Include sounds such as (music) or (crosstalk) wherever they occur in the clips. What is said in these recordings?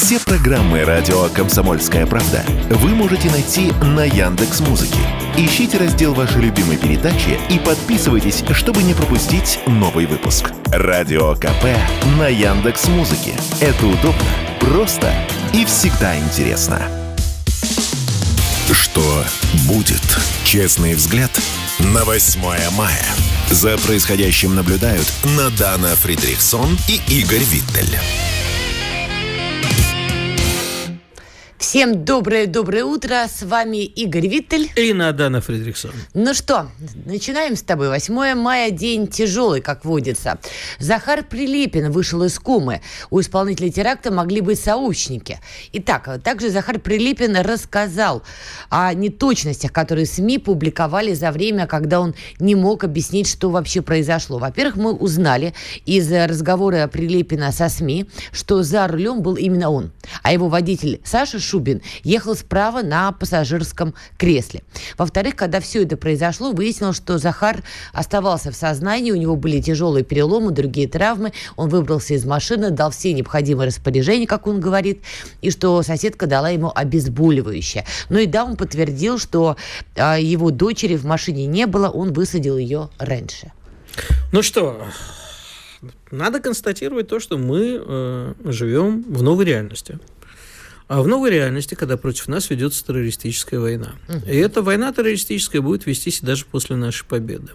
Все программы радио Комсомольская правда вы можете найти на Яндекс Музыке. Ищите раздел вашей любимой передачи и подписывайтесь, чтобы не пропустить новый выпуск. Радио КП на Яндекс Музыке. Это удобно, просто и всегда интересно. Что будет? Честный взгляд на 8 мая. За происходящим наблюдают Надана Фридрихсон и Игорь Виттель. Всем доброе-доброе утро. С вами Игорь Виттель. И Надана Фридрихсон. Ну что, начинаем с тобой. 8 мая день тяжелый, как водится. Захар Прилепин вышел из кумы. У исполнителя теракта могли быть сообщники. Итак, также Захар Прилепин рассказал о неточностях, которые СМИ публиковали за время, когда он не мог объяснить, что вообще произошло. Во-первых, мы узнали из разговора Прилепина со СМИ, что за рулем был именно он, а его водитель Саша Шубин ехал справа на пассажирском кресле. Во-вторых, когда все это произошло, выяснилось, что Захар оставался в сознании, у него были тяжелые переломы, другие травмы. Он выбрался из машины, дал все необходимые распоряжения, как он говорит, и что соседка дала ему обезболивающее. Ну и да, он подтвердил, что э, его дочери в машине не было, он высадил ее раньше. Ну что, надо констатировать то, что мы э, живем в новой реальности. А в новой реальности, когда против нас ведется террористическая война. И эта война террористическая будет вестись даже после нашей победы.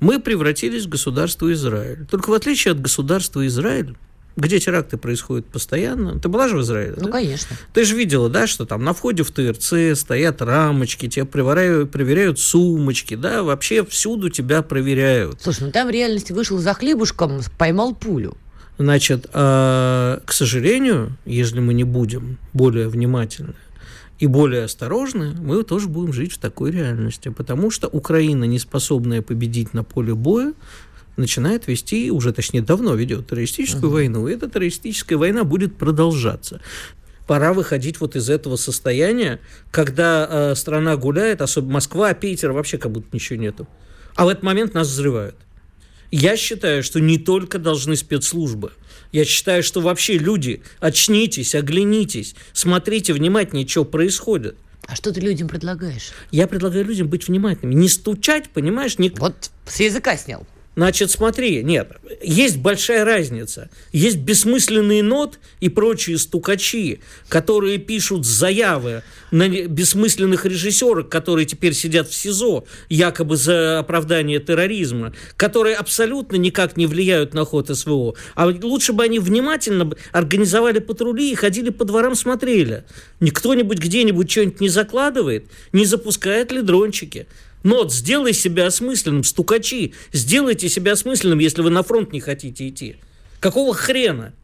Мы превратились в государство Израиль. Только в отличие от государства Израиль, где теракты происходят постоянно. Ты была же в Израиле? Ну, да? конечно. Ты же видела, да, что там на входе в ТРЦ стоят рамочки, тебя проверяют, проверяют сумочки, да, вообще всюду тебя проверяют. Слушай, ну там в реальности вышел за хлебушком, поймал пулю. Значит, э, к сожалению, если мы не будем более внимательны и более осторожны, мы тоже будем жить в такой реальности, потому что Украина, не способная победить на поле боя, начинает вести, уже точнее давно ведет террористическую uh-huh. войну, и эта террористическая война будет продолжаться. Пора выходить вот из этого состояния, когда э, страна гуляет, особенно Москва, Питер, вообще как будто ничего нету. А в этот момент нас взрывают. Я считаю, что не только должны спецслужбы. Я считаю, что вообще люди, очнитесь, оглянитесь, смотрите внимательнее, что происходит. А что ты людям предлагаешь? Я предлагаю людям быть внимательными. Не стучать, понимаешь? Не... Вот с языка снял. Значит, смотри, нет, есть большая разница. Есть бессмысленные нот и прочие стукачи, которые пишут заявы на бессмысленных режиссеров, которые теперь сидят в СИЗО, якобы за оправдание терроризма, которые абсолютно никак не влияют на ход СВО. А лучше бы они внимательно организовали патрули и ходили по дворам, смотрели. Кто-нибудь где-нибудь что-нибудь не закладывает, не запускает ли дрончики. Нот, сделай себя осмысленным, стукачи, сделайте себя осмысленным, если вы на фронт не хотите идти. Какого хрена?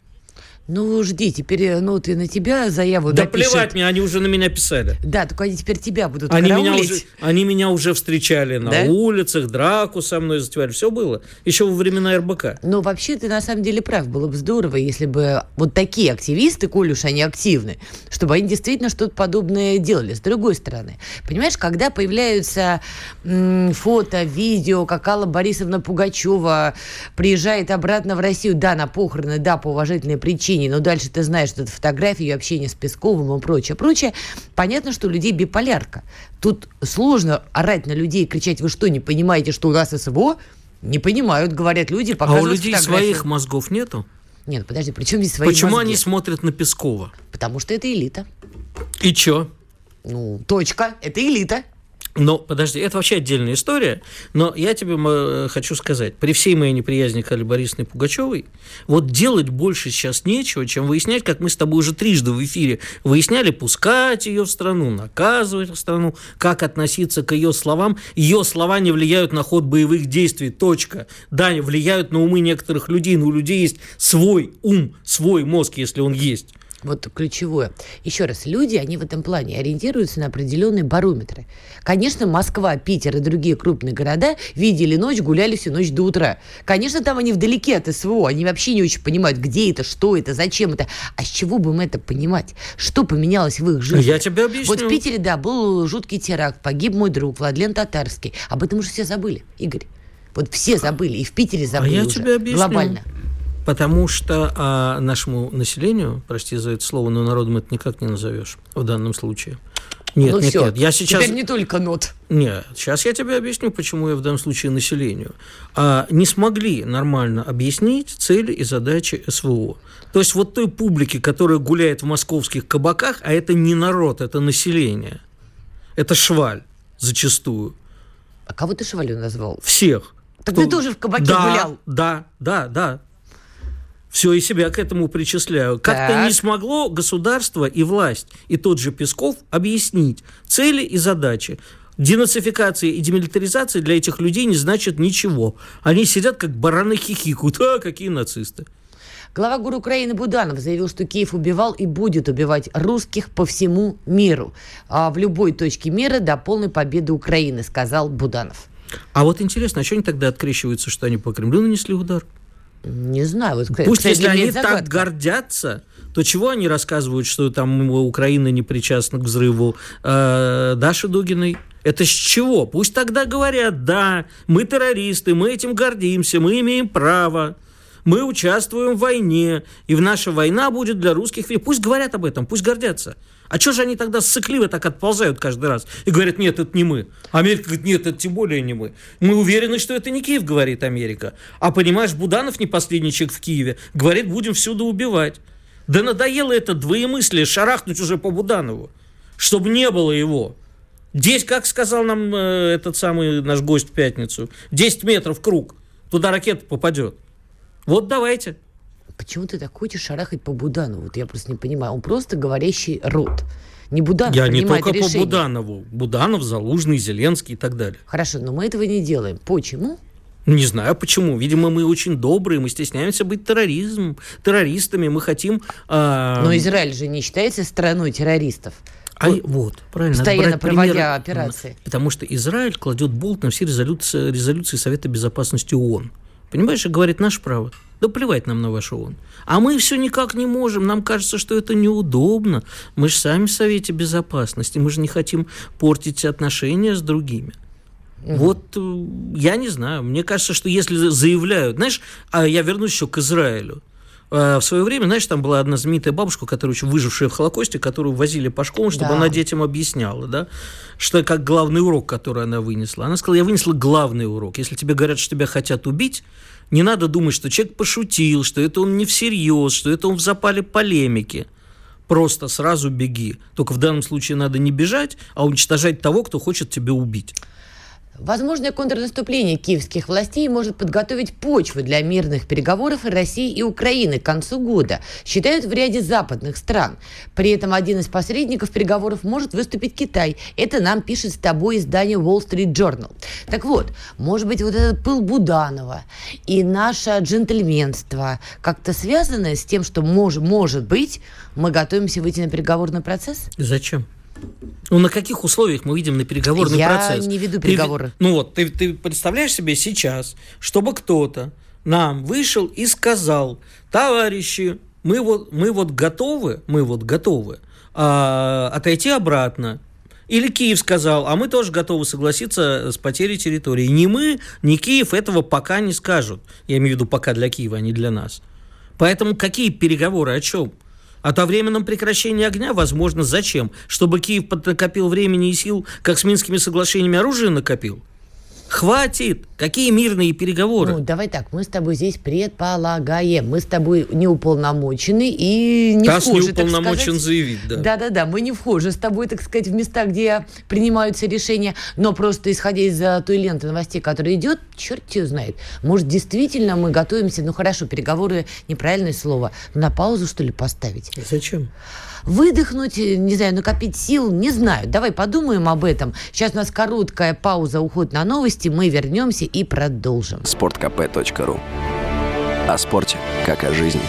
Ну, жди, теперь ну, ты на тебя заяву Да напишет. плевать мне, они уже на меня писали. Да, только они теперь тебя будут они караулить. меня, уже, они меня уже встречали на Да? улицах, драку со мной затевали, все было. Еще во времена РБК. Но вообще ты на самом деле прав. Было бы здорово, если бы вот такие активисты, коль уж они активны, чтобы они действительно что-то подобное делали. С другой стороны, понимаешь, когда появляются м, фото, видео, как Алла Борисовна Пугачева приезжает обратно в Россию, да, на похороны, да, по уважительной причине, но дальше ты знаешь, что это фотографии, ее общение с Песковым и прочее, прочее. Понятно, что у людей биполярка. Тут сложно орать на людей и кричать, вы что, не понимаете, что у нас СВО? Не понимают, говорят люди, А у показывают людей фотографии. своих мозгов нету? Нет, подожди, при чем здесь свои Почему мозги? они смотрят на Пескова? Потому что это элита. И чё? Ну, точка, это элита. Но, подожди, это вообще отдельная история. Но я тебе э, хочу сказать, при всей моей неприязни к Алле Борисовне Пугачевой, вот делать больше сейчас нечего, чем выяснять, как мы с тобой уже трижды в эфире выясняли, пускать ее в страну, наказывать в страну, как относиться к ее словам. Ее слова не влияют на ход боевых действий, точка. Да, влияют на умы некоторых людей, но у людей есть свой ум, свой мозг, если он есть. Вот ключевое. Еще раз, люди, они в этом плане ориентируются на определенные барометры. Конечно, Москва, Питер и другие крупные города видели ночь, гуляли всю ночь до утра. Конечно, там они вдалеке от СВО, они вообще не очень понимают, где это, что это, зачем это. А с чего бы им это понимать? Что поменялось в их жизни? Я тебе объясню. Вот в Питере, да, был жуткий теракт, погиб мой друг Владлен Татарский. Об этом уже все забыли, Игорь. Вот все забыли, и в Питере забыли а я уже. тебе объясню. Глобально. Потому что а, нашему населению, прости за это слово, но народом это никак не назовешь в данном случае. Нет, ну нет, все, нет. Я сейчас... теперь не только нот. Нет, сейчас я тебе объясню, почему я в данном случае населению. А, не смогли нормально объяснить цели и задачи СВО. То есть вот той публике, которая гуляет в московских кабаках, а это не народ, это население. Это шваль зачастую. А кого ты швалью назвал? Всех. Так Кто- ты тоже в кабаке да, гулял. Да, да, да. Все, и себя к этому причисляю. Как-то не смогло государство и власть, и тот же Песков объяснить цели и задачи. Денацификация и демилитаризация для этих людей не значит ничего. Они сидят как бараны хихикают. А, какие нацисты. Глава ГУР Украины Буданов заявил, что Киев убивал и будет убивать русских по всему миру. А в любой точке мира до полной победы Украины, сказал Буданов. А вот интересно, а что они тогда открещиваются, что они по Кремлю нанесли удар? Не знаю. Вот, кстати, Пусть, если они это так загадка. гордятся, то чего они рассказывают, что там Украина не причастна к взрыву э, Даши Дугиной? Это с чего? Пусть тогда говорят, да, мы террористы, мы этим гордимся, мы имеем право, мы участвуем в войне, и наша война будет для русских. Пусть говорят об этом, пусть гордятся. А что же они тогда сыкливо так отползают каждый раз и говорят, нет, это не мы. Америка говорит, нет, это тем более не мы. Мы уверены, что это не Киев, говорит Америка. А понимаешь, Буданов не последний человек в Киеве. Говорит, будем всюду убивать. Да надоело это двоемыслие, шарахнуть уже по Буданову, чтобы не было его. Здесь, как сказал нам э, этот самый наш гость в пятницу, 10 метров круг, туда ракета попадет. Вот давайте. Почему ты так хочешь шарахать по Буданову? Вот я просто не понимаю. Он просто говорящий рот. Не Буданов Я не только по решения. Буданову. Буданов, Залужный, Зеленский и так далее. Хорошо, но мы этого не делаем. Почему? Не знаю почему. Видимо, мы очень добрые, мы стесняемся быть терроризм, террористами. Мы хотим... а, Но Израиль же не считается страной террористов. а, вот, правильно. Постоянно проводя примеры. операции. Потому что Израиль кладет болт на все резолюции, резолюции Совета Безопасности ООН. Понимаешь, и говорит, наше право. Да плевать нам на ваш ООН. А мы все никак не можем. Нам кажется, что это неудобно. Мы же сами в Совете Безопасности. Мы же не хотим портить отношения с другими. Вот э, я не знаю. Мне кажется, что если заявляют... Знаешь, а я вернусь еще к Израилю. Э, В свое время, знаешь, там была одна знаменитая бабушка, которая очень выжившая в Холокосте, которую возили по школам, чтобы Да. она детям объясняла, да, что как главный урок, который она вынесла. Она сказала, я вынесла главный урок. Если тебе говорят, что тебя хотят убить, не надо думать, что человек пошутил, что это он не всерьез, что это он в запале полемики. Просто сразу беги. Только в данном случае надо не бежать, а уничтожать того, кто хочет тебя убить. Возможное контрнаступление киевских властей может подготовить почву для мирных переговоров России и Украины к концу года, считают в ряде западных стран. При этом один из посредников переговоров может выступить Китай. Это нам пишет с тобой издание Wall Street Journal. Так вот, может быть, вот этот пыл Буданова и наше джентльменство как-то связано с тем, что мож, может быть мы готовимся выйти на переговорный процесс? Зачем? Ну, на каких условиях мы видим на переговорный Я процесс? не веду Ты переговоры. ви- ну вот, ты, ты представляешь себе сейчас, чтобы кто-то нам вышел и сказал, товарищи, мы вот, мы вот готовы, мы вот готовы а, отойти обратно. Или Киев сказал, а мы тоже готовы согласиться с потерей территории. Ни мы, ни Киев этого пока не скажут. Я имею в виду пока для Киева, а не для нас. Поэтому какие переговоры, о чем? О временном прекращении огня, возможно, зачем? Чтобы Киев накопил времени и сил, как с Минскими соглашениями оружие накопил? Хватит! Какие мирные переговоры? Ну, давай так, мы с тобой здесь предполагаем. Мы с тобой не уполномочены и не ТАСС не вхожи, так уполномочен сказать. заявить, да. Да-да-да, мы не вхожи с тобой, так сказать, в места, где принимаются решения, но просто исходя из э, той ленты новостей, которая идет, черт ее знает. Может, действительно мы готовимся, ну хорошо, переговоры, неправильное слово, на паузу, что ли, поставить? Зачем? Выдохнуть, э, не знаю, накопить сил, не знаю. Давай подумаем об этом. Сейчас у нас короткая пауза, уход на новости, мы вернемся и продолжим. sportkp.ru О спорте, как о жизни.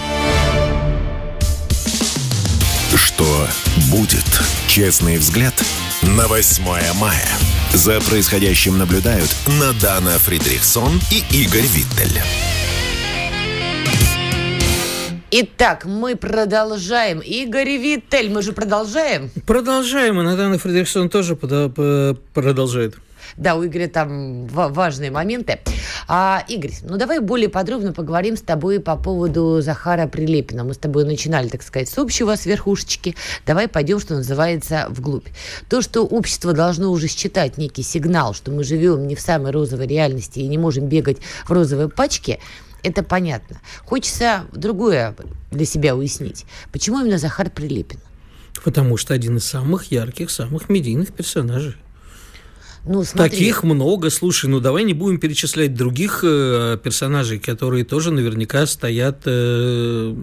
Что будет? Честный взгляд на 8 мая. За происходящим наблюдают Надана Фридрихсон и Игорь Виттель. Итак, мы продолжаем. Игорь Виттель, мы же продолжаем. Продолжаем, и Наталья Фредериксон тоже продолжает. Да, у Игоря там важные моменты. А, Игорь, ну давай более подробно поговорим с тобой по поводу Захара Прилепина. Мы с тобой начинали, так сказать, с общего, с верхушечки. Давай пойдем, что называется, вглубь. То, что общество должно уже считать некий сигнал, что мы живем не в самой розовой реальности и не можем бегать в розовой пачке, это понятно. Хочется другое для себя уяснить. Почему именно Захар Прилепин? Потому что один из самых ярких, самых медийных персонажей. Ну, смотри. Таких много. Слушай, ну давай не будем перечислять других э, персонажей, которые тоже наверняка стоят, э,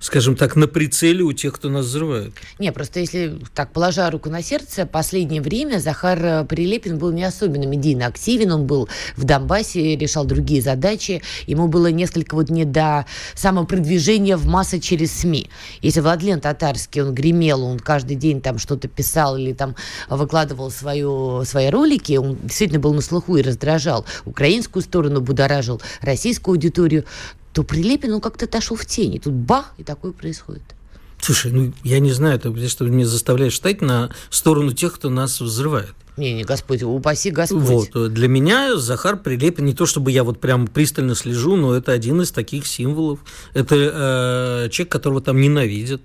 скажем так, на прицеле у тех, кто нас взрывает. Не, просто если так, положа руку на сердце, последнее время Захар э, Прилепин был не особенно медийно активен. Он был в Донбассе, решал другие задачи. Ему было несколько вот не до самопродвижения в массы через СМИ. Если Владлен Татарский, он гремел, он каждый день там что-то писал или там выкладывал свою, свою ролики, он действительно был на слуху и раздражал украинскую сторону, будоражил российскую аудиторию, то Прилепин, он как-то отошел в тени. Тут бах, и такое происходит. Слушай, ну я не знаю, это что меня заставляет стать на сторону тех, кто нас взрывает. Не, не, Господь, упаси Господь. Вот, для меня Захар Прилепин, не то чтобы я вот прям пристально слежу, но это один из таких символов. Это э, человек, которого там ненавидят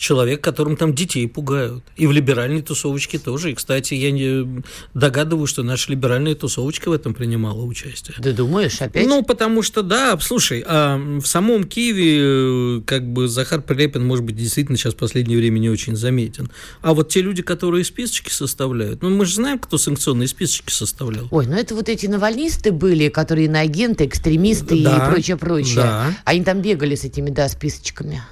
человек, которым там детей пугают. И в либеральной тусовочке тоже. И, кстати, я не догадываюсь, что наша либеральная тусовочка в этом принимала участие. Ты думаешь, опять? Ну, потому что, да, слушай, а в самом Киеве э, как бы Захар Прилепин, может быть, действительно сейчас в последнее время не очень заметен. А вот те люди, которые списочки составляют, ну, мы же знаем, кто санкционные списочки составлял. Ой, ну это вот эти навальнисты были, которые иноагенты, экстремисты да, и прочее, прочее. Да. Они там бегали с этими, да, списочками.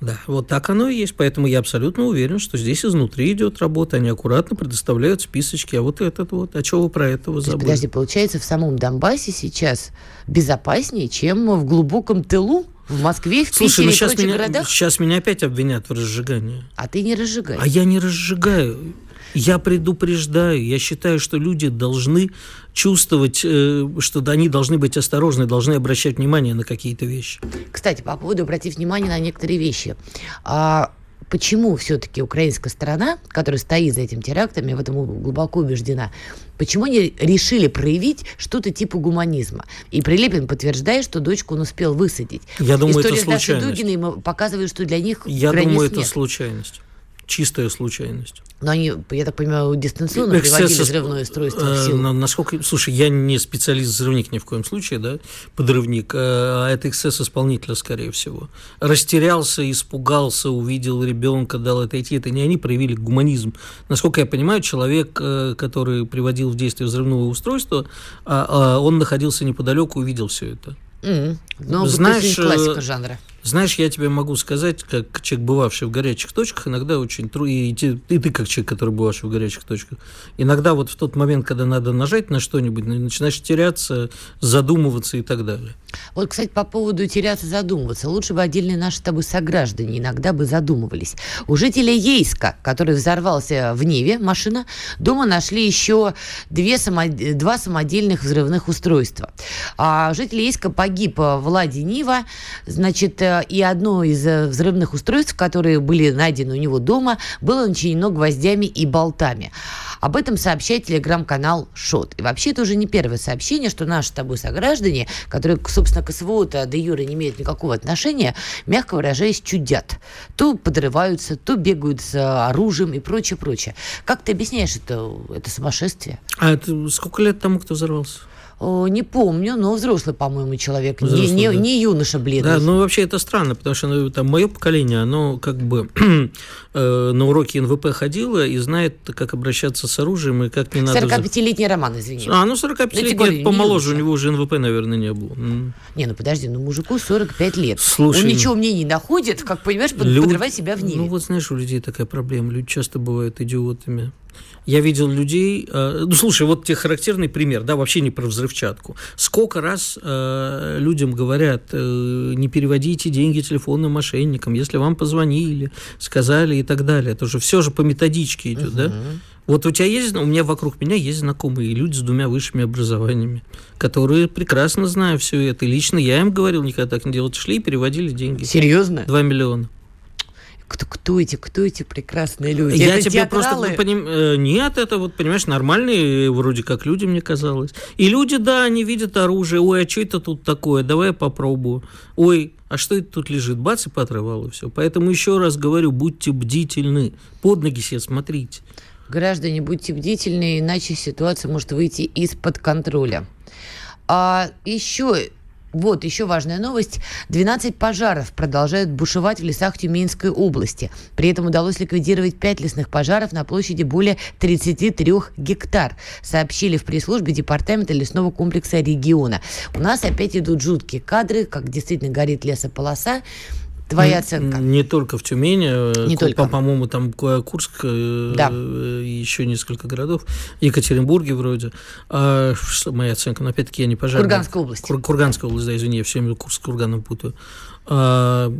Да, вот так оно и есть. Поэтому я абсолютно уверен, что здесь изнутри идет работа. Они аккуратно предоставляют списочки. А вот этот вот, а чего вы про этого забыли? Подожди, получается, в самом Донбассе сейчас безопаснее, чем в глубоком тылу? В Москве, в Слушай, Питере ну и сейчас прочих меня, городах? сейчас меня опять обвинят в разжигании. А ты не разжигаешь. А я не разжигаю. Я предупреждаю, я считаю, что люди должны чувствовать, э, что они должны быть осторожны, должны обращать внимание на какие-то вещи. Кстати, по поводу обратить внимание на некоторые вещи. А почему все-таки украинская сторона, которая стоит за этим терактом, я в этом глубоко убеждена, почему они решили проявить что-то типа гуманизма? И Прилепин подтверждает, что дочку он успел высадить. Я думаю, История это случайность. с Дугиной показывает, что для них Я думаю, это нет. случайность. Чистая случайность. Но они, я так понимаю, дистанционно приводили взрывное устройство в силу. Насколько, слушай, я не специалист-взрывник ни в коем случае, да, подрывник, а это эксцесс исполнителя, скорее всего. Растерялся, испугался, увидел ребенка, дал отойти. Это не они проявили гуманизм. Насколько я понимаю, человек, э, который приводил в действие взрывное устройство, а, а, он находился неподалеку, увидел все это. Mm. Ну, Знаешь, классика жанра. Знаешь, я тебе могу сказать, как человек, бывавший в горячих точках, иногда очень трудно, и, ты как человек, который бывавший в горячих точках, иногда вот в тот момент, когда надо нажать на что-нибудь, начинаешь теряться, задумываться и так далее. Вот, кстати, по поводу теряться, задумываться. Лучше бы отдельные наши с тобой сограждане иногда бы задумывались. У жителя Ейска, который взорвался в Неве, машина, дома нашли еще две само... два самодельных взрывных устройства. А житель Ейска погиб в Ладе Нива, значит, и одно из э, взрывных устройств, которые были найдены у него дома, было начинено гвоздями и болтами. Об этом сообщает телеграм-канал ШОТ. И вообще это уже не первое сообщение, что наши с тобой сограждане, которые, собственно, к СВО-то до Юры не имеют никакого отношения, мягко выражаясь, чудят. То подрываются, то бегают с оружием и прочее, прочее. Как ты объясняешь это, это сумасшествие? А это сколько лет тому, кто взорвался? Не помню, но взрослый, по-моему, человек, взрослый, не, не, да. не юноша бледный. Да, ну вообще это странно, потому что ну, там мое поколение, оно как бы (clears throat) э, на уроки НВП ходило и знает, как обращаться с оружием и как не надо... 45-летний Роман, извини. А, ну 45-летний, ну, помоложе, у него уже НВП, наверное, не было. Не, ну подожди, ну мужику 45 лет. Слушай, Он ничего мне не находит, как понимаешь, люд... подрывать себя в ней. Ну вот знаешь, у людей такая проблема, люди часто бывают идиотами. Я видел людей, э, ну слушай, вот тебе характерный пример, да, вообще не про взрывчатку. Сколько раз э, людям говорят, э, не переводите деньги телефонным мошенникам, если вам позвонили, сказали и так далее. Это же все же по методичке идет, угу. да? Вот у тебя есть, у меня вокруг меня есть знакомые люди с двумя высшими образованиями, которые прекрасно знают все это. И лично я им говорил, никогда так не делать, шли и переводили деньги. Серьезно? Два миллиона. Кто, кто эти, кто эти прекрасные люди? Я Это тебе просто театралы? поним- э, нет, это вот понимаешь нормальные вроде как люди мне казалось. И люди, да, они видят оружие. Ой, а что это тут такое? Давай я попробую. Ой, а что это тут лежит? Бац и поотрывало все. Поэтому еще раз говорю, будьте бдительны, под ноги себе смотрите. Граждане, будьте бдительны, иначе ситуация может выйти из-под контроля. А еще, вот еще важная новость. 12 пожаров продолжают бушевать в лесах Тюменской области. При этом удалось ликвидировать 5 лесных пожаров на площади более 33 гектар, сообщили в пресс-службе Департамента лесного комплекса региона. У нас опять идут жуткие кадры, как действительно горит лесополоса. Твоя оценка? Не только в Тюмени, э, Не только. по- по-моему, там Ку- Курск, э, Да. э, еще несколько городов, Екатеринбурге вроде. А, что моя оценка, но опять-таки я не пожарный. Курганская область. Кур- Курганская область, да, извини, я все время Курск с Курганом путаю. А,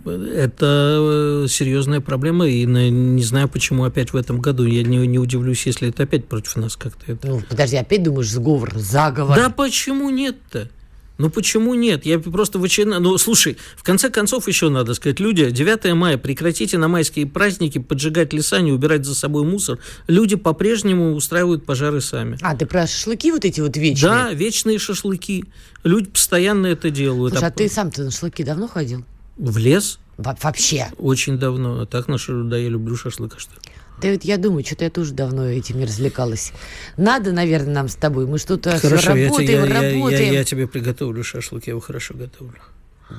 это серьезная проблема, и не знаю, почему опять в этом году. Я не, не удивлюсь, если это опять против нас как-то. Ну, подожди, опять думаешь, сговор, заговор? Да почему нет-то? Ну почему нет? Я просто в очередной... Ну, слушай, в конце концов еще надо сказать, люди, 9 мая, прекратите на майские праздники поджигать леса, не убирать за собой мусор. Люди по-прежнему устраивают пожары сами. А, ты про шашлыки вот эти вот вечные? Да, вечные шашлыки. Люди постоянно это делают. Слушай, а А ты сам-то на шашлыки давно ходил? В лес Во- вообще? очень давно. А так, наш, да, я люблю шашлык. А что? Да вот я думаю, что-то я тоже давно этим не развлекалась. Надо, наверное, нам с тобой. Мы что-то Хорошо, я, те- работаем, я- я- я- работаем. я тебе приготовлю шашлык, я его хорошо готовлю.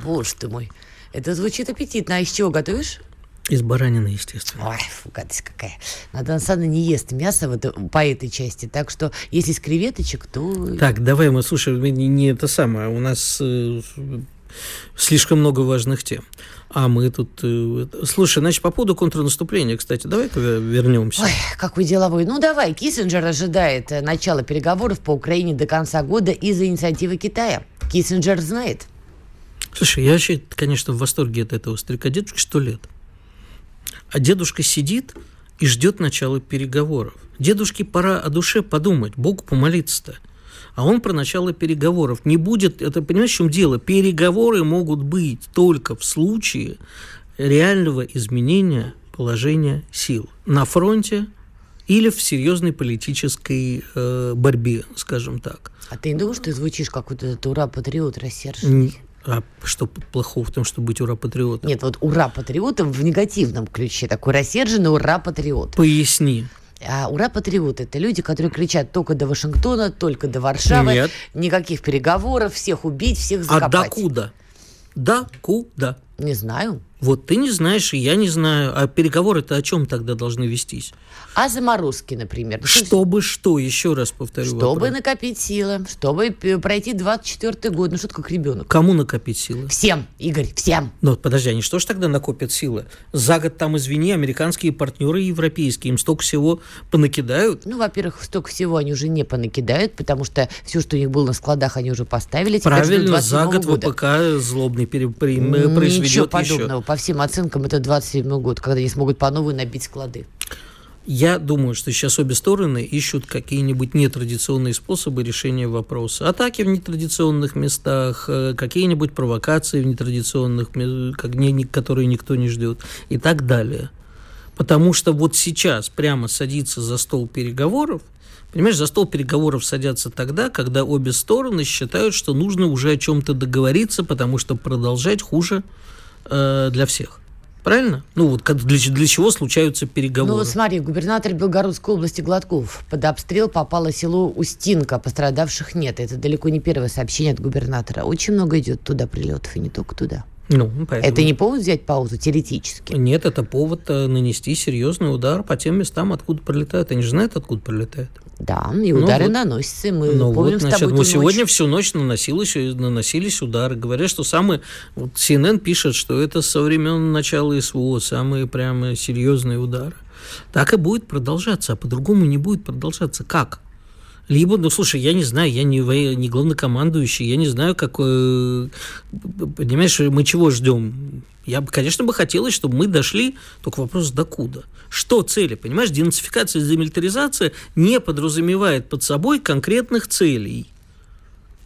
Боже ты мой. Это звучит аппетитно. А из чего готовишь? Из баранины, естественно. Ой, фу, гадость какая. Надя Сана не ест мясо вот, по этой части. Так что, если с креветочек, то... Так, давай мы, слушай, не, не это самое, у нас э, слишком много важных тем. А мы тут... э, слушай, значит, по поводу контрнаступления, кстати, давай-ка вернемся. Ой, какой деловой. Ну, давай, Киссинджер ожидает э, начала переговоров по Украине до конца года из-за инициативы Китая. Киссинджер знает. Слушай, я вообще, конечно, в восторге от этого старика. Дедушке сто лет. А дедушка сидит и ждет начала переговоров. Дедушке пора о душе подумать, Богу помолиться-то. А он про начало переговоров. Не будет, это понимаешь, в чем дело? Переговоры могут быть только в случае реального изменения положения сил на фронте или в серьезной политической э, борьбе, скажем так. А ты не думаешь, что ты звучишь как вот этот ура-патриот рассерженный? А что плохого в том, чтобы быть ура-патриотом? Нет, вот ура-патриотом в негативном ключе. Такой рассерженный ура-патриот. Поясни. А ура-патриоты – это люди, которые кричат только до Вашингтона, только до Варшавы. Нет. Никаких переговоров, всех убить, всех А закопать. докуда? Докуда? Не знаю. Вот ты не знаешь, и я не знаю. А переговоры-то о чем тогда должны вестись? А заморозки, например. Что- Чтобы что? Еще раз повторю. Чтобы вопрос. накопить силы, чтобы п- пройти 24 год. Ну что как ребенок? Кому накопить силы? Всем, Игорь, всем. Ну, подожди, они что ж тогда накопят силы? За год там, извини, американские партнеры европейские, им столько всего понакидают. Ну, во-первых, столько всего они уже не понакидают, потому что все, что у них было на складах, они уже поставили. Правильно, за 27-го год года. ВПК злобный пере- Ничего произведет подобного. еще. По всем оценкам, это 27 год, когда они смогут по новой набить склады. Я думаю, что сейчас обе стороны ищут какие-нибудь нетрадиционные способы решения вопроса. Атаки в нетрадиционных местах, э, какие-нибудь провокации в нетрадиционных, которые никто не ждет и так далее. Потому что вот сейчас прямо садиться за стол переговоров, понимаешь, за стол переговоров садятся тогда, когда обе стороны считают, что нужно уже о чем-то договориться, потому что продолжать хуже э, для всех. Правильно? Ну вот для, для чего случаются переговоры? Ну вот смотри, губернатор Белгородской области Гладков. Под обстрел попало село Устинка, пострадавших нет. Это далеко не первое сообщение от губернатора. Очень много идет туда прилетов, и не только туда. Ну, поэтому- Это не повод взять паузу теоретически? Нет, это повод э, нанести серьезный удар по тем местам, откуда прилетают. Они же знают, откуда прилетают. Да, и Ну удары вот. наносятся. Мы Ну помним вот, с значит, тобой вот ту сегодня ночь. всю ночь наносилось, э, наносились удары. Говорят, что самые... Вот CNN пишет, что это со времен начала СВО самые прямо серьезные удары. Так и будет продолжаться, а по-другому не будет продолжаться. Как? Либо, ну, слушай, я не знаю, я не, не главнокомандующий, я не знаю, как... понимаешь, мы чего ждем? Я бы, конечно, бы хотелось, чтобы мы дошли, только вопрос докуда. Что цели? Понимаешь, денацификация и демилитаризация не подразумевает под собой конкретных целей.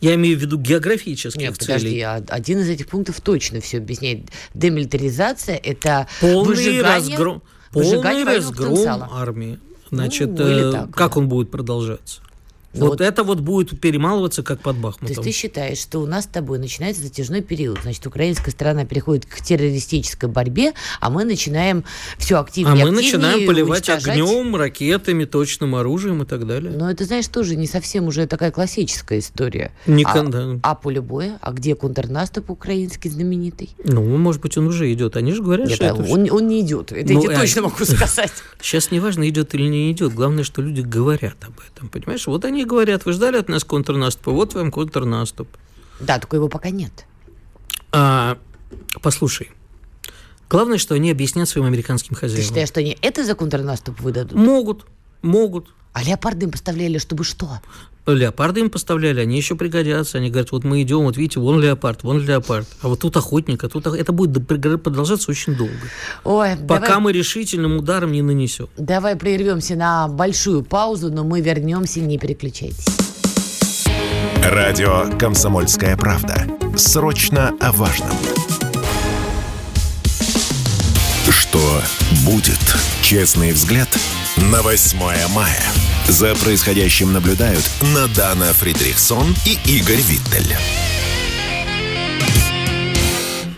Я имею в виду географических Нет, целей. подожди, а один из этих пунктов точно все объясняет. Демилитаризация – это Полный выжигание, разгром, полный разгром потенциала. армии. Значит, Ну, э, как он будет продолжаться? Вот, вот- это вот будет перемалываться как под То Бахмутом. есть ты считаешь, что у нас с тобой начинается затяжной период. Значит, украинская сторона переходит к террористической борьбе, а мы начинаем все а активнее мы активнее начинаем поливать огнем, ракетами, точным оружием и так далее. Но это, знаешь, тоже не совсем уже такая классическая история. Никогда. А, а поле боя? А где контрнаступ украинский знаменитый? Ну, может быть, он уже идет. Они же говорят, Нет, что а это он, он не идет. Это Ну, я э, точно могу (laughs) сказать. Сейчас не важно, идет или не идет. Главное, что люди говорят об этом. Понимаешь? Вот они говорят, вы ждали от нас контрнаступа, вот вам контрнаступ. Да, только его пока нет. А, послушай, главное, что они объяснят своим американским Ты хозяевам. считаешь, что они это за контрнаступ выдадут? Могут, могут. А леопарды им поставляли, чтобы что? Леопарды им поставляли, они еще пригодятся. Они говорят, вот мы идем, вот видите, вон леопард, вон леопард. А вот тут охотник, а тут ох- это будет до- продолжаться очень долго. Ой, Пока давай, мы решительным ударом не нанесем. давай прервемся на большую паузу, но мы вернемся, не переключайтесь. Радио «Комсомольская правда». Срочно о важном. Что будет? Честный взгляд на 8 мая. За происходящим наблюдают Надана Фридрихсон и Игорь Виттель.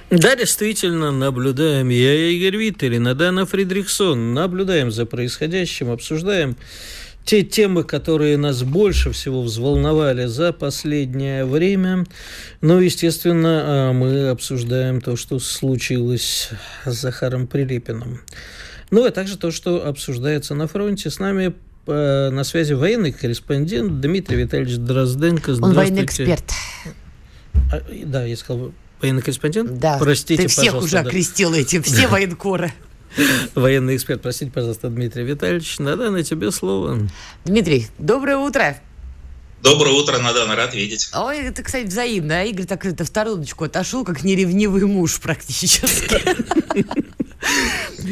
Да, действительно, наблюдаем. Я Игорь Виттель и Надана Фридрихсон. Наблюдаем за происходящим, обсуждаем те темы, которые нас больше всего взволновали за последнее время. Ну, естественно, а, мы обсуждаем то, что случилось с Захаром Прилепиным. Ну, и также то, что обсуждается на фронте. С нами э, на связи военный корреспондент Дмитрий Витальевич Дрозденко. Он военный эксперт. А, да, я сказал военный корреспондент? Да, Простите, ты всех пожалуйста, уже да. окрестил этим, (laughs) все военкоры. Военный эксперт, простите, пожалуйста, Дмитрий Витальевич. Да-да, на тебе слово. Дмитрий, доброе утро. Доброе утро, Надана, рад видеть. Ой, это, кстати, взаимно. А Игорь так это в стороночку отошел, как неревнивый муж практически. (laughs)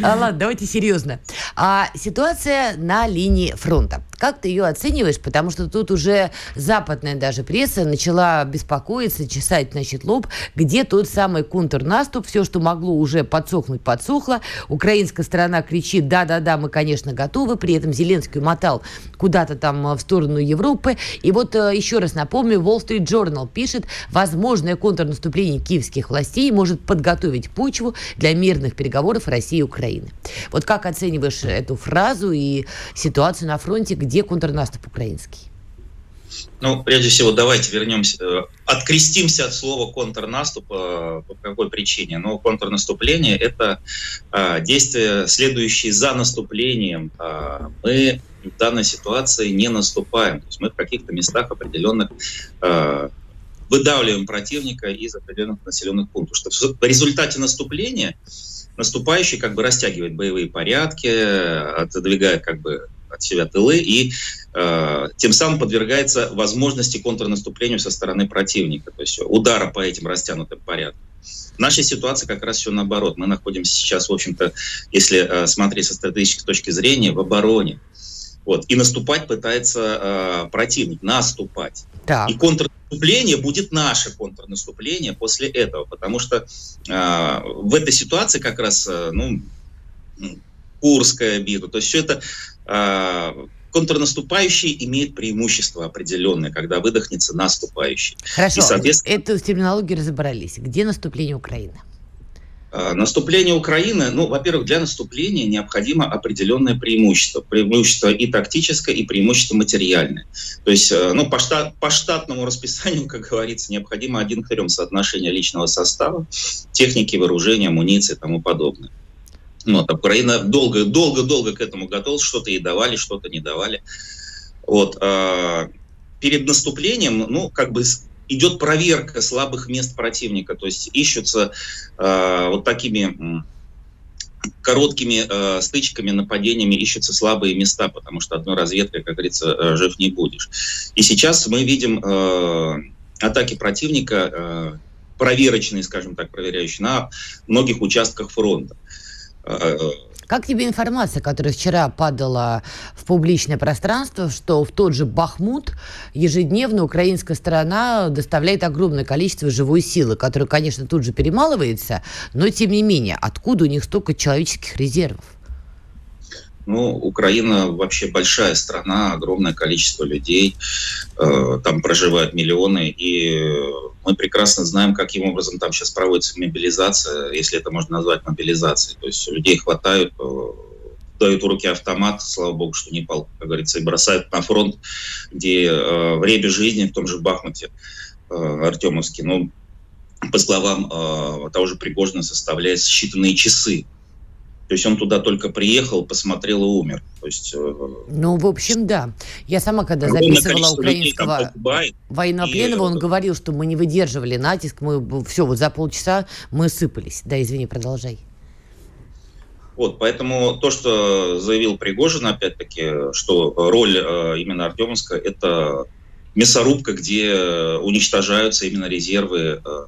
А, ладно, давайте серьезно. А ситуация на линии фронта. Как ты ее оцениваешь? Потому что тут уже западная даже пресса начала беспокоиться, чесать, значит, лоб, где тот самый контрнаступ, все, что могло уже подсохнуть, подсохло. Украинская сторона кричит, да-да-да, мы, конечно, готовы. При этом Зеленский мотал куда-то там э, в сторону Европы. И вот э, еще раз напомню, Wall Street Journal пишет, возможное контрнаступление киевских властей может подготовить почву для мирных переговоров России и Украины. Вот как оцениваешь эту фразу и ситуацию на фронте, где контрнаступ украинский? Ну, прежде всего, давайте вернемся, э, открестимся от слова контрнаступ. э, По какой причине? Ну, контрнаступление – это э, действия, следующие за наступлением. А Мы в данной ситуации не наступаем. То есть мы в каких-то местах определенных выдавливаем противника из определенных населенных пунктов. Что в результате наступления наступающий как бы растягивает боевые порядки, отодвигает как бы от себя тылы и э, тем самым подвергается возможности контрнаступлению со стороны противника, то есть удара по этим растянутым порядкам. В нашей ситуации как раз все наоборот. Мы находимся сейчас, в общем-то, если э, смотреть со стратегической точки зрения, в обороне. Вот. И наступать пытается э, противник, наступать. Так. И контрнаступление будет наше контрнаступление после этого, потому что э, в этой ситуации как раз, э, ну, Курская битва, то есть все это контрнаступающий имеет преимущество определенное, когда выдохнется наступающий. Хорошо, И, соответственно- эту терминологию разобрались. Где наступление Украины? Э, Наступление Украины, ну, во-первых, для наступления необходимо определенное преимущество. Преимущество и тактическое, и преимущество материальное. То есть, э, ну, по, штат, по штатному расписанию, как говорится, необходимо один к трем соотношение личного состава, техники, вооружения, амуниции и тому подобное. Ну, Вот, Украина долго, долго, долго к этому готовилась, что-то ей давали, что-то не давали. Вот. э, Перед наступлением, ну, как бы идет проверка слабых мест противника, то есть ищутся э, вот такими короткими э, стычками, нападениями ищутся слабые места, потому что одной разведкой, как говорится, э, жив не будешь. И сейчас мы видим э, атаки противника, э, проверочные, скажем так, проверяющие, на многих участках фронта. Э, Как тебе информация, которая вчера падала в публичное пространство, что в тот же Бахмут ежедневно украинская сторона доставляет огромное количество живой силы, которая, конечно, тут же перемалывается, но тем не менее, откуда у них столько человеческих резервов? Ну, Украина вообще большая страна, огромное количество людей, э, там проживают миллионы, и мы прекрасно знаем, каким образом там сейчас проводится мобилизация, если это можно назвать мобилизацией. То есть людей хватают, э, дают в руки автомат, слава богу, что не пал, как говорится, и бросают на фронт, где э, время жизни в том же Бахмуте, э, Артемовске, ну, по словам э, того же Пригожина, составляет считанные часы. То есть он туда только приехал, посмотрел и умер. То есть, э, ну, в общем, да. Я сама, когда записывала украинского военнопленного, он говорил, что мы не выдерживали натиск, мы все, вот за полчаса мы сыпались. Да, извини, продолжай. Вот, поэтому то, что заявил Пригожин, опять-таки, что роль э, именно Артемовска – это мясорубка, где уничтожаются именно резервы, э,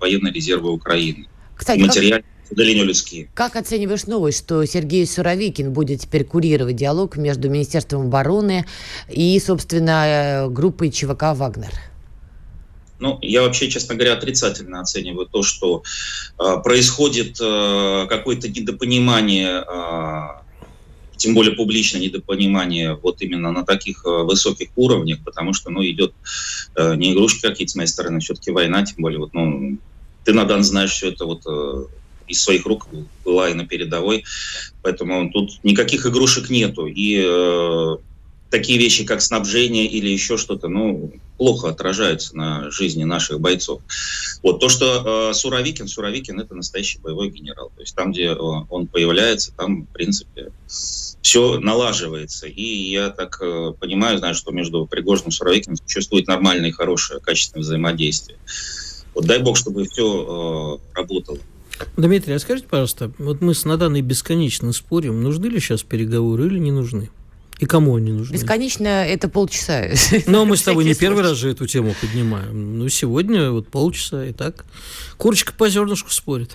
военные резервы Украины. Кстати, материальные удаления людские. Как оцениваешь новость, что Сергей Суровикин будет теперь курировать диалог между Министерством обороны и, собственно, группой ЧВК «Вагнер»? Ну, я вообще, честно говоря, отрицательно оцениваю то, что э, происходит э, какое-то недопонимание, э, тем более публичное недопонимание вот именно на таких э, высоких уровнях, потому что, ну, идет э, не игрушки какие-то с моей стороны, все-таки война, тем более, вот, ну, ты, Надан, знаешь все это вот э, из своих рук была и на передовой. Поэтому тут никаких игрушек нету. И э, такие вещи, как снабжение или еще что-то, ну, плохо отражаются на жизни наших бойцов. Вот то, что э, Суровикин, Суровикин это настоящий боевой генерал. То есть там, где э, он появляется, там, в принципе, все налаживается. И я так э, понимаю, знаю, что между Пригожиным и Суровикиным существует нормальное хорошее, качественное взаимодействие. Вот дай бог, чтобы все э, работало. Дмитрий, а скажите, пожалуйста, вот мы с Наданой бесконечно спорим, нужны ли сейчас переговоры или не нужны? И кому они нужны? Бесконечно это полчаса. Но (laughs) ну, а мы с тобой не первый раз же эту тему поднимаем. Ну, сегодня вот полчаса и так. Курочка по зернышку спорит.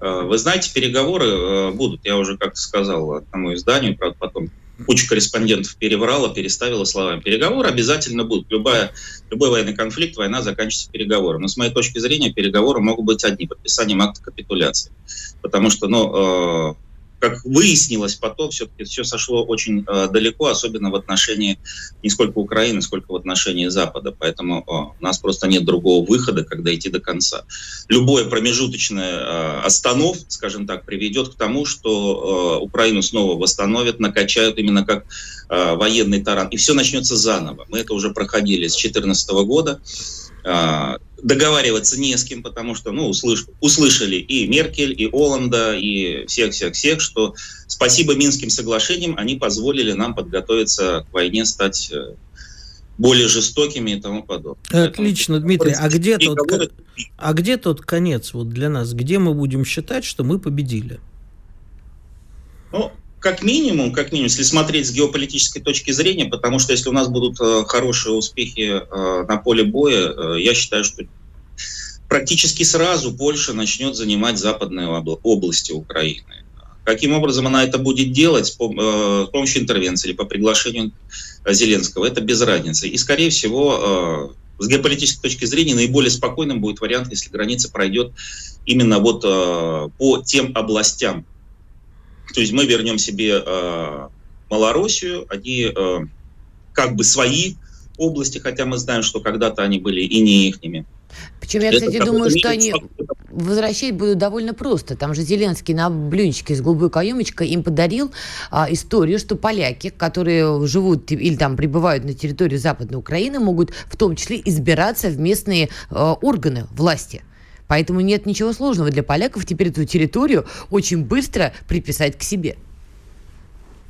Э, вы знаете, переговоры э, будут. Я уже как-то сказал одному изданию, правда, потом куча корреспондентов переврала, переставила словами. Переговоры обязательно будут. Любая, любой военный конфликт, война заканчивается переговором. Но с моей точки зрения, переговоры могут быть одни, подписанием акта капитуляции. Потому что, ну, э, как выяснилось потом, все-таки все сошло очень э, далеко, особенно в отношении не сколько Украины, сколько в отношении Запада. Поэтому э, у нас просто нет другого выхода, когда идти до конца. Любое промежуточное э, останов, скажем так, приведет к тому, что э, Украину снова восстановят, накачают именно как э, военный таран. И все начнется заново. Мы это уже проходили с 2014 года. А, договариваться не с кем, потому что ну, услыш, услышали и Меркель, и Оланда, и всех-всех-всех, что спасибо Минским соглашениям они позволили нам подготовиться к войне, стать э, более жестокими и тому подобное. Отлично, Дмитрий. А где, тот, а где тот конец вот для нас? Где мы будем считать, что мы победили? Ну, как минимум, как минимум, если смотреть с геополитической точки зрения, потому что если у нас будут э, хорошие успехи э, на поле боя, э, я считаю, что практически сразу Польша начнет занимать западные области Украины. Каким образом она это будет делать? С помощью интервенции или по приглашению Зеленского, это без разницы. И, скорее всего, с геополитической точки зрения наиболее спокойным будет вариант, если граница пройдет именно вот по тем областям, то есть мы вернем себе э, Малороссию, они э, как бы свои области, хотя мы знаем, что когда-то они были и не ихними. Причем я, кстати, думаю, что они возвращать будут довольно просто. Там же Зеленский на блюдечке с голубой каемочкой им подарил а, историю, что поляки, которые живут или там прибывают на территории Западной Украины, могут в том числе избираться в местные а, органы власти. Поэтому нет ничего сложного для поляков теперь эту территорию очень быстро приписать к себе.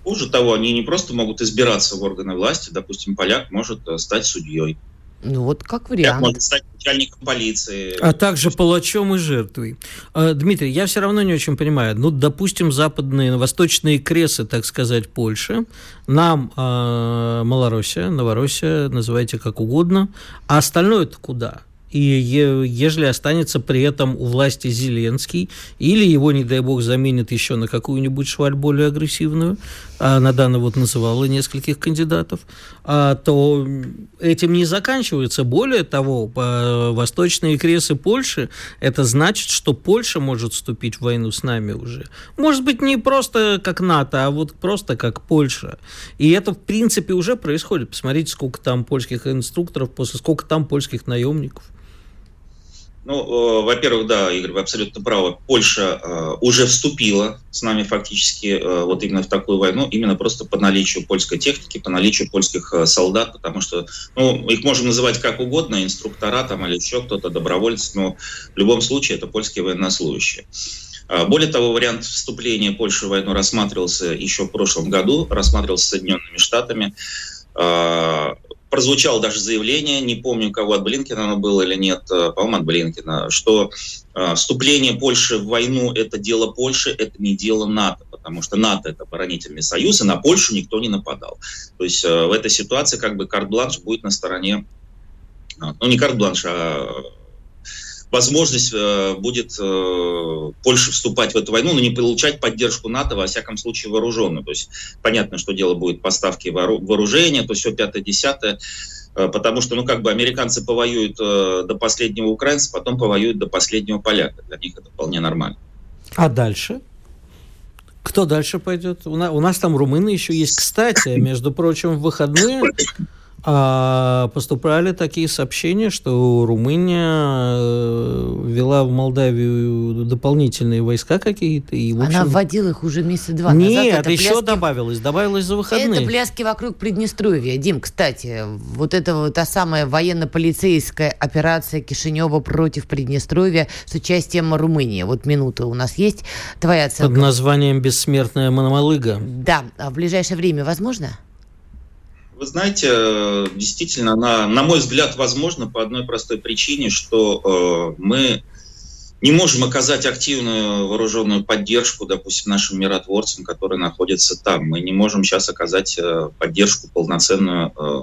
Хуже того, они не просто могут избираться в органы власти, допустим, поляк может э, стать судьей. Ну вот как вариант. Может стать начальником полиции. А также палачом и жертвой. А, Дмитрий, я все равно не очень понимаю. Ну, допустим, западные, восточные кресы, так сказать, Польши, нам э, Малороссия, Новороссия, называйте как угодно, а остальное это куда? И ежели останется при этом у власти Зеленский, или его, не дай бог, заменит еще на какую-нибудь шваль более агрессивную, а Надана вот называла нескольких кандидатов, а, то этим не заканчивается. Более того, восточные кресы Польши, это значит, что Польша может вступить в войну с нами уже. Может быть, не просто как НАТО, а вот просто как Польша. И это, в принципе, уже происходит. Посмотрите, сколько там польских инструкторов, после сколько там польских наемников. Ну, э, во-первых, да, Игорь, вы абсолютно правы. Польша э, уже вступила с нами фактически э, вот именно в такую войну, именно просто по наличию польской техники, по наличию польских э, солдат, потому что, ну, их можем называть как угодно, инструктора там или еще кто-то, добровольцы, но в любом случае это польские военнослужащие. Э, более того, вариант вступления Польши в войну рассматривался еще в прошлом году, рассматривался Соединенными Штатами. Прозвучало даже заявление, не помню, кого от Блинкина оно было или нет, э, по-моему, от Блинкина, что э, вступление Польши в войну – это дело Польши, это не дело НАТО, потому что НАТО – это оборонительный союз, и на Польшу никто не нападал. То есть э, в этой ситуации как бы карт-бланш будет на стороне, ну не карт-бланш, а возможность э, будет э, Польше вступать в эту войну, но не получать поддержку НАТО, во всяком случае, вооруженную. То есть понятно, что дело будет поставки вооружения, то все пятое-десятое, э, потому что, ну, как бы американцы повоюют э, до последнего украинца, потом повоюют до последнего поляка. Для них это вполне нормально. А дальше? Кто дальше пойдет? У нас, у нас там румыны еще есть. Кстати, между прочим, в выходные а поступали такие сообщения, что Румыния э, ввела в Молдавию дополнительные войска какие-то. И, общем... Она вводила их уже месяца два Нет, назад. Нет, еще пляски... добавилось, добавилось за выходные. Это пляски вокруг Приднестровья. Дим, кстати, вот это вот та самая военно-полицейская операция Кишинева против Приднестровья с участием Румынии. Вот минута у нас есть. Твоя оценка? Под названием «Бессмертная Мономалыга». Да. А в ближайшее время возможно? Вы знаете, э, действительно, на, на мой взгляд, возможно по одной простой причине, что э, мы не можем оказать активную вооруженную поддержку, допустим, нашим миротворцам, которые находятся там. Мы не можем сейчас оказать э, поддержку полноценную э,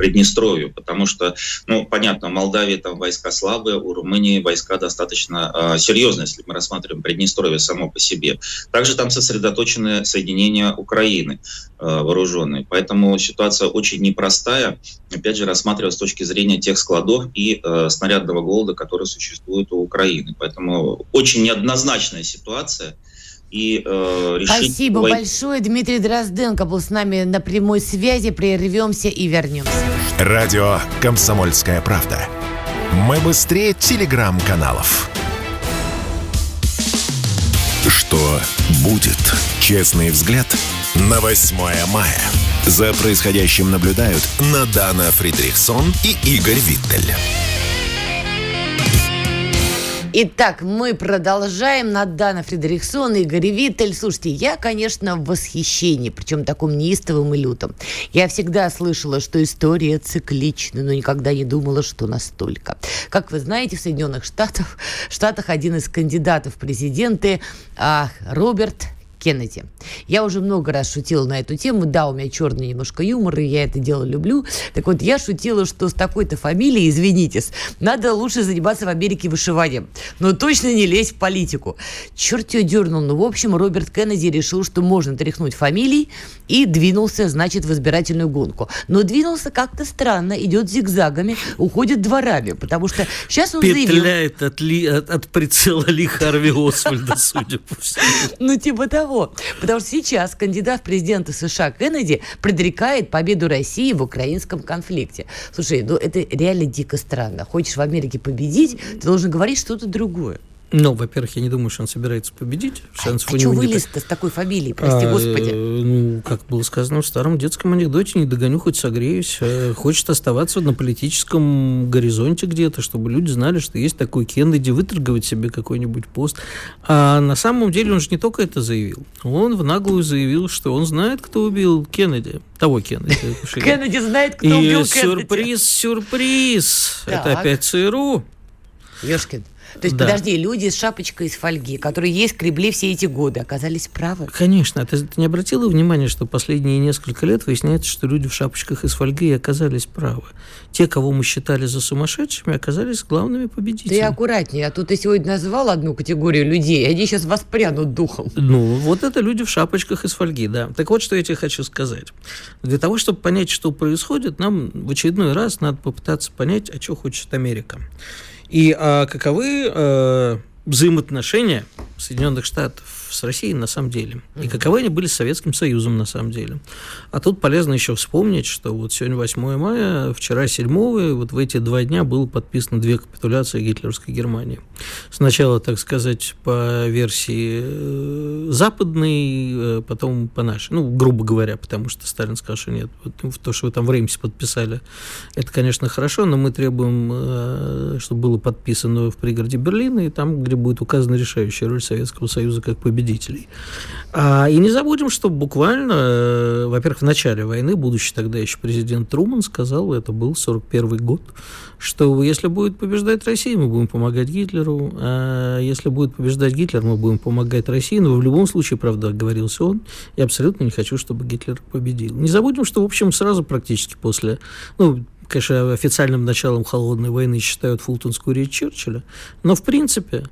Приднестровью, потому что, ну, понятно, в Молдавии там войска слабые, у Румынии войска достаточно э, серьезные, если мы рассматриваем Приднестровье само по себе. Также там сосредоточены соединения Украины э, вооруженные, поэтому ситуация очень непростая, опять же, рассматривая с точки зрения тех складов и э, снарядного голода, который существует у Украины. Поэтому очень неоднозначная ситуация – и э, решить... Спасибо войну. большое. Дмитрий Дрозденко был с нами на прямой связи. Прервемся и вернемся. Радио «Комсомольская правда». Мы быстрее телеграм-каналов. Что будет? Честный взгляд на 8 мая. За происходящим наблюдают Надана Фридрихсон и Игорь Виттель. Итак, мы продолжаем. Надана Фредериксон Игорь Виттель. Слушайте, я, конечно, в восхищении, причем таком неистовом и лютом. Я всегда слышала, что история циклична, но никогда не думала, что настолько. Как вы знаете, в Соединенных Штатах, Штатах один из кандидатов в президенты, а, Роберт Кеннеди. Я уже много раз шутила на эту тему. Да, у меня черный немножко юмор, и я это дело люблю. Так вот, я шутила, что с такой-то фамилией, извинитесь, надо лучше заниматься в Америке вышиванием. Но точно не лезть в политику. Черт ее дернул. Ну, в общем, Роберт Кеннеди решил, что можно тряхнуть фамилией, и двинулся, значит, в избирательную гонку. Но двинулся как-то странно, идет зигзагами, уходит дворами, потому что сейчас он Петляет заявил... Петляет от, ли, от, от прицела Ли Харви Освальда, (laughs) судя по всему. Ну, типа того того. Потому что сейчас кандидат в президенты США Кеннеди предрекает победу России в украинском конфликте. Слушай, ну это реально дико странно. Хочешь в Америке победить, ты должен говорить что-то другое. Ну, во-первых, я не думаю, что он собирается победить. Шансов а, а что вылез-то так... с такой фамилией, прости а, господи? Ну, как было сказано в старом детском анекдоте, не догоню, хоть согреюсь. Э, хочет оставаться на политическом горизонте где-то, чтобы люди знали, что есть такой Кеннеди, выторговать себе какой-нибудь пост. А на самом деле он же не только это заявил. Он в наглую заявил, что он знает, кто убил Кеннеди. Того Кеннеди. Кеннеди знает, кто убил Кеннеди. сюрприз, сюрприз. Это опять ЦРУ. Ёшкин. То есть, Да. подожди, люди с шапочкой из фольги, которые ей скребли все эти годы, оказались правы. Конечно. Ты, ты не обратила внимания, что последние несколько лет выясняется, что люди в шапочках из фольги и оказались правы. Те, кого мы считали за сумасшедшими, оказались главными Ты победителями. аккуратнее, а тут ты сегодня назвал одну категорию людей, и они сейчас воспрянут духом. Ну, вот это люди в шапочках из фольги, да. Так вот, что я тебе хочу сказать. Для того, чтобы понять, что происходит, нам в очередной раз надо попытаться понять, а что хочет Америка. И а, каковы э, взаимоотношения Соединенных Штатов с Россией на самом деле. И каковы они были с Советским Союзом на самом деле. А тут полезно еще вспомнить, что вот сегодня 8 мая, вчера 7 и вот в эти два дня было подписано две капитуляции гитлеровской Германии. Сначала, так сказать, по версии э, западной, э, потом по нашей. Ну, грубо говоря, потому что Сталин сказал, что нет, вот то, что вы там в Реймсе подписали, это, конечно, хорошо, но мы требуем, э, чтобы было подписано в пригороде Берлина, и там, где будет указана решающая роль Советского Союза как победителей. А, и не забудем, что буквально, э, во-первых, в начале войны, будущий тогда еще президент Труман сказал, это был 41 год, что если будет побеждать Россия, мы будем помогать Гитлеру, а если будет побеждать Гитлер, мы будем помогать России, но в любом случае, правда, оговорился он, я абсолютно не хочу, чтобы Гитлер победил. Не забудем, что, в общем, сразу практически после, ну, конечно, официальным началом холодной войны считают фултонскую речь Черчилля, но, в принципе,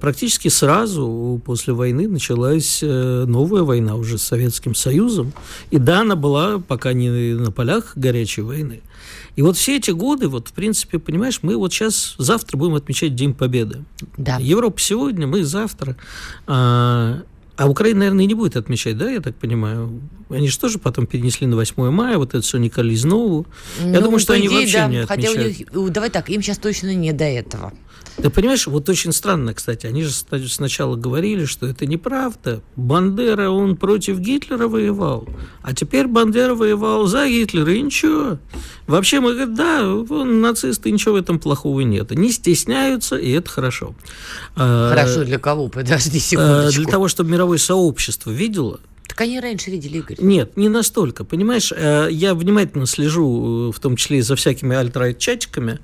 практически сразу после войны началась э, новая война уже с Советским Союзом. И да, она была пока не на полях горячей войны. И вот все эти годы, вот, в принципе, понимаешь, мы вот сейчас, завтра будем отмечать День Победы. Да. Европа сегодня, мы завтра. А, а Украина, наверное, и не будет отмечать, да, я так понимаю? Они же тоже потом перенесли на 8 мая, вот это все Николи Знову. Я Ну, думаю, что по они идее, вообще да, не Хотя у отмечают. них, давай так, им сейчас точно не до этого. Ты понимаешь, вот очень странно, кстати, они же сначала говорили, что это неправда. Бандера, он против Гитлера воевал, а теперь Бандера воевал за Гитлера, и ничего. Вообще мы говорим, да, он нацист, и ничего в этом плохого нет. Не стесняются, и это хорошо. А, Хорошо, для кого? Подожди а, секундочку. Для того, чтобы мировое сообщество видело, Так они раньше видели, Игорь. нет, не настолько. Понимаешь, э, я внимательно слежу, э, в том числе и за всякими альтрайт-чатиками,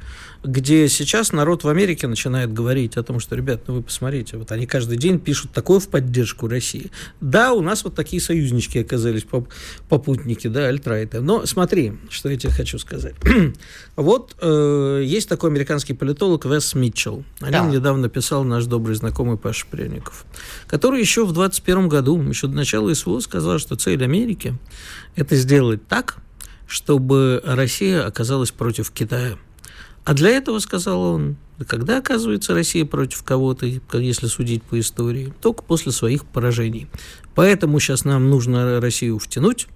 где сейчас народ в Америке начинает говорить о том, что, ребят, ну вы посмотрите, вот они каждый день пишут такое в поддержку России. Да, у нас вот такие союзнички оказались, поп- попутники, да, альтрайта. Но смотри, что я тебе хочу сказать. (clears throat) вот э, есть такой американский политолог Вес Митчелл. О нем Да. недавно писал наш добрый знакомый Паша Пряников, который еще в 21 году, еще до начала СВО, сказал, что цель Америки – это сделать так, чтобы Россия оказалась против Китая. А для этого, сказал он, когда оказывается Россия против кого-то, если судить по истории, только после своих поражений. Поэтому сейчас нам нужно Россию втянуть,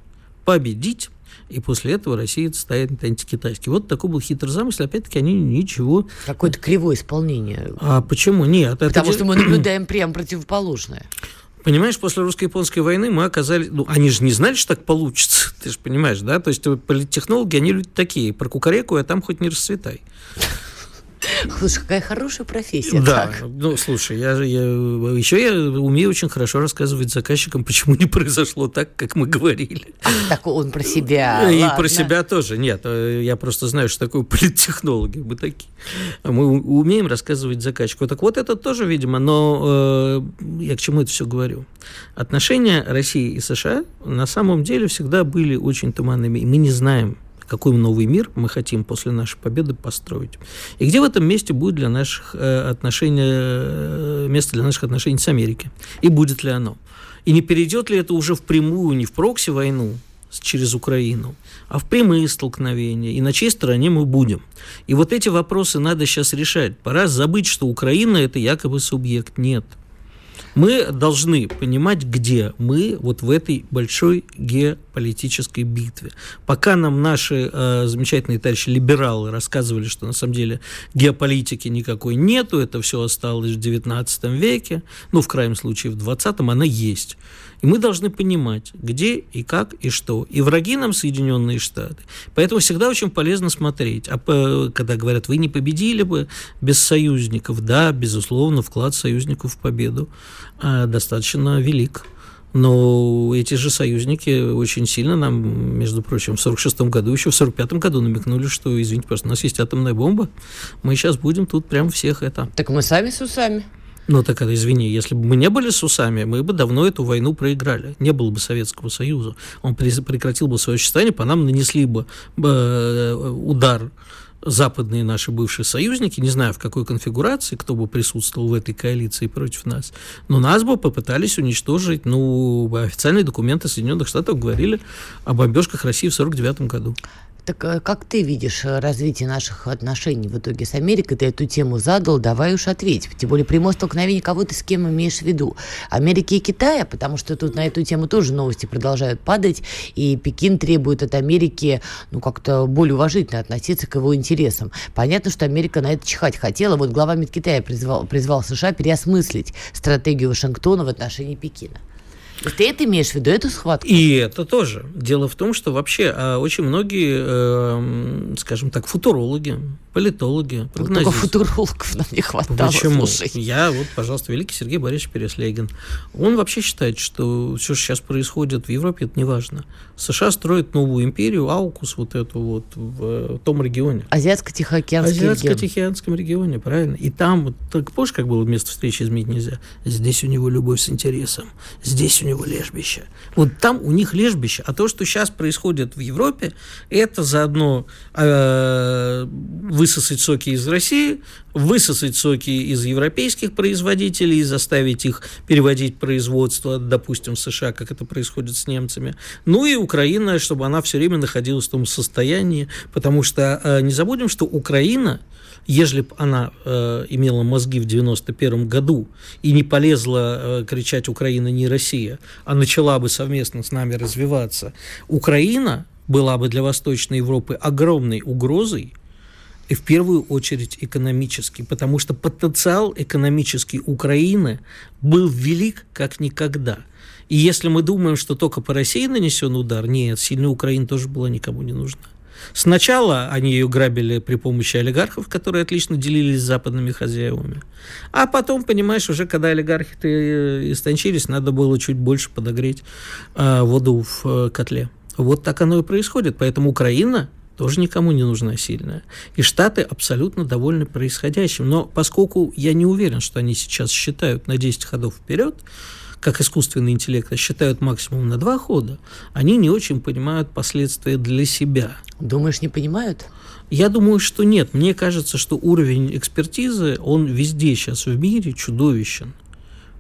победить, и после этого Россия станет антикитайской. Вот такой был хитрый замысел. Опять-таки, они ничего... Какое-то кривое исполнение. А почему? Нет. это Потому де- что мы наблюдаем прям противоположное. Понимаешь, после русско-японской войны мы оказались... Ну, они же не знали, что так получится. Ты же понимаешь, да? То есть политтехнологи, они люди такие. Про кукареку, а там хоть не расцветай. Слушай, какая хорошая профессия. Да, так. ну слушай, я, же- я еще я умею очень хорошо рассказывать заказчикам, (laughs) почему не произошло так, как мы говорили. Так он про себя. И ладно. про себя тоже. Нет, э, я просто знаю, что такое политтехнологи. Мы такие. Мы умеем рассказывать заказчику. Так вот это тоже, видимо, но э, я к чему это все говорю? Отношения России и США на самом деле всегда были очень туманными, и мы не знаем, какой новый мир мы хотим после нашей победы построить. И где в этом месте будет для наших э, отношений, э, место для наших отношений с Америкой? И будет ли оно? И не перейдет ли это уже впрямую, не в прокси-войну с- через Украину, а в прямые столкновения, и на чьей стороне мы будем. И вот эти вопросы надо сейчас решать. Пора забыть, что Украина – это якобы субъект. Нет. Мы должны понимать, где мы вот в этой большой геополитической битве. Пока нам наши э, замечательные товарищи либералы рассказывали, что на самом деле геополитики никакой нету, это все осталось в 19 веке, ну, в крайнем случае, в 20-м она есть. И мы должны понимать, где и как и что. И враги нам Соединенные Штаты. Поэтому всегда очень полезно смотреть. А когда говорят, вы не победили бы без союзников, да, безусловно, вклад союзников в победу а, достаточно велик. Но эти же союзники очень сильно нам, между прочим, в 46 году, еще в 45 году намекнули, что, извините, просто у нас есть атомная бомба, мы сейчас будем тут прям всех это... Так мы сами с усами. Ну, так извини, если бы мы не были с усами, мы бы давно эту войну проиграли. Не было бы Советского Союза. Он прекратил бы свое существование, по нам нанесли бы э, удар западные наши бывшие союзники, не знаю в какой конфигурации, кто бы присутствовал в этой коалиции против нас, но нас бы попытались уничтожить, ну, официальные документы Соединенных Штатов говорили о бомбежках России в 1949 году. Так э, как ты видишь э, развитие наших отношений в итоге с Америкой? Ты эту тему задал, давай уж ответь. Тем более прямое столкновение кого ты с кем имеешь в виду? Америки и Китая, потому что тут на эту тему тоже новости продолжают падать, и Пекин требует от Америки ну как-то более уважительно относиться к его интересам. Понятно, что Америка на это чихать хотела. Вот глава МИД Китая призвал, призвал США переосмыслить стратегию Вашингтона в отношении Пекина. Ты это имеешь в виду, эту схватку? И это тоже. Дело в том, что вообще а, очень многие, э, скажем так, футурологи, политологи, прогнозисты... Только футурологов нам не хватало, Почему? Слушай. Я вот, пожалуйста, великий Сергей Борисович Переслегин. Он вообще считает, что все, что сейчас происходит в Европе, это не важно. США строят новую империю, Аукус вот эту вот в, в том регионе. Азиатско-Тихоокеанский регион. Азиатско-Тихоокеанском регионе, правильно. И там, так помнишь, как было место встречи изменить нельзя? Здесь у него любовь с интересом, здесь у него лежбище. Вот там у них лежбище. А то, что сейчас происходит в Европе, это заодно э, высосать соки из России, высосать соки из европейских производителей и заставить их переводить производство, допустим, в США, как это происходит с немцами. Ну и Украина, чтобы она все время находилась в том состоянии, потому что э, не забудем, что Украина – ежели бы она э, имела мозги в 91 году и не полезла э, кричать «Украина не Россия», а начала бы совместно с нами развиваться, Украина была бы для Восточной Европы огромной угрозой, и в первую очередь экономически, потому что потенциал экономический Украины был велик как никогда. И если мы думаем, что только по России нанесен удар, нет, сильная Украина тоже была никому не нужна. Сначала они ее грабили при помощи олигархов, которые отлично делились с западными хозяевами. А потом, понимаешь, уже когда олигархи э, истончились, надо было чуть больше подогреть э, воду в э, котле. Вот так оно и происходит. Поэтому Украина тоже никому не нужна сильная. И Штаты абсолютно довольны происходящим. Но поскольку я не уверен, что они сейчас считают на 10 ходов вперед, как искусственный интеллект, а считают максимум на два хода, они не очень понимают последствия для себя. Думаешь, не понимают? Я думаю, что нет. Мне кажется, что уровень экспертизы, он везде сейчас в мире чудовищен.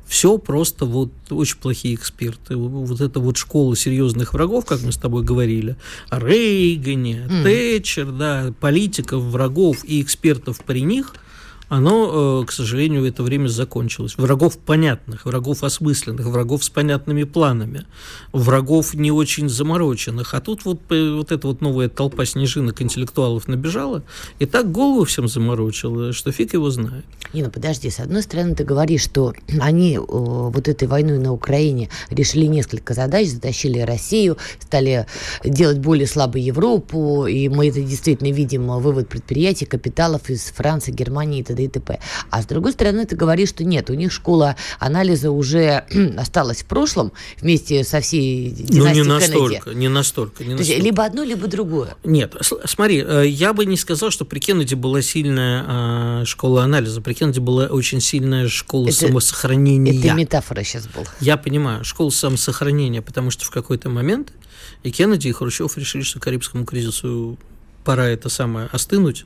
Все просто вот очень плохие эксперты. Вот эта вот школа серьезных врагов, как мы с тобой говорили, о Рейгане, mm. Тэтчер, да, политиков, врагов и экспертов при них – оно, э, к сожалению, в это время закончилось. Врагов понятных, врагов осмысленных, врагов с понятными планами, врагов не очень замороченных. А тут вот, э, вот эта вот новая толпа снежинок интеллектуалов набежала и так голову всем заморочила, что фиг его знает. Нина, подожди, с одной стороны ты говоришь, что (clears throat) они э, вот этой войной на Украине решили несколько задач, затащили Россию, стали делать более слабой Европу, и мы это действительно видим, вывод предприятий, капиталов из Франции, Германии и т.д и т.п. А с другой стороны, ты говоришь, что нет, у них школа анализа уже (clears throat) осталась в прошлом вместе со всей династией Ну, не настолько, не настолько. Не То настолько. есть, либо одно, либо другое. Нет, смотри, э, я бы не сказал, что при Кеннеди была сильная э, школа анализа. При Кеннеди была очень сильная школа это, самосохранения. Это метафора сейчас была. Я понимаю, школа самосохранения, потому что в какой-то момент и Кеннеди, и Хрущев решили, что Карибскому кризису пора это самое остынуть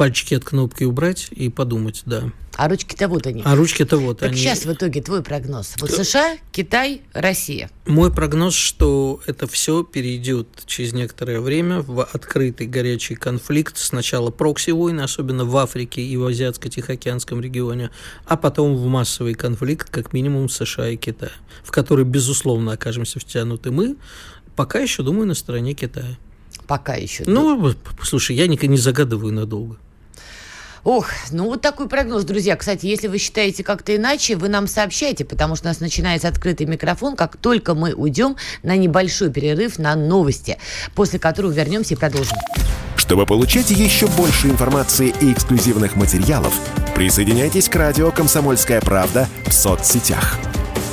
пальчики от кнопки убрать и подумать, да. А ручки-то вот они. А ручки-то вот так они. сейчас в итоге твой прогноз. Вот США, Китай, Россия. Мой прогноз, что это все перейдет через некоторое время в открытый горячий конфликт. Сначала прокси-войны, особенно в Африке и в Азиатско-Тихоокеанском регионе, а потом в массовый конфликт, как минимум США и Китая, в который, безусловно, окажемся втянуты мы. Пока еще думаю на стороне Китая. Пока еще. Ну, слушай, я не, не загадываю надолго. Ох, ну вот такой прогноз, друзья. Кстати, если вы считаете как-то иначе, вы нам сообщайте, потому что у нас начинается открытый микрофон, как только мы уйдем на небольшой перерыв на новости, после которого вернемся и продолжим. Чтобы получать еще больше информации и эксклюзивных материалов, присоединяйтесь к радио «Комсомольская правда» в соцсетях –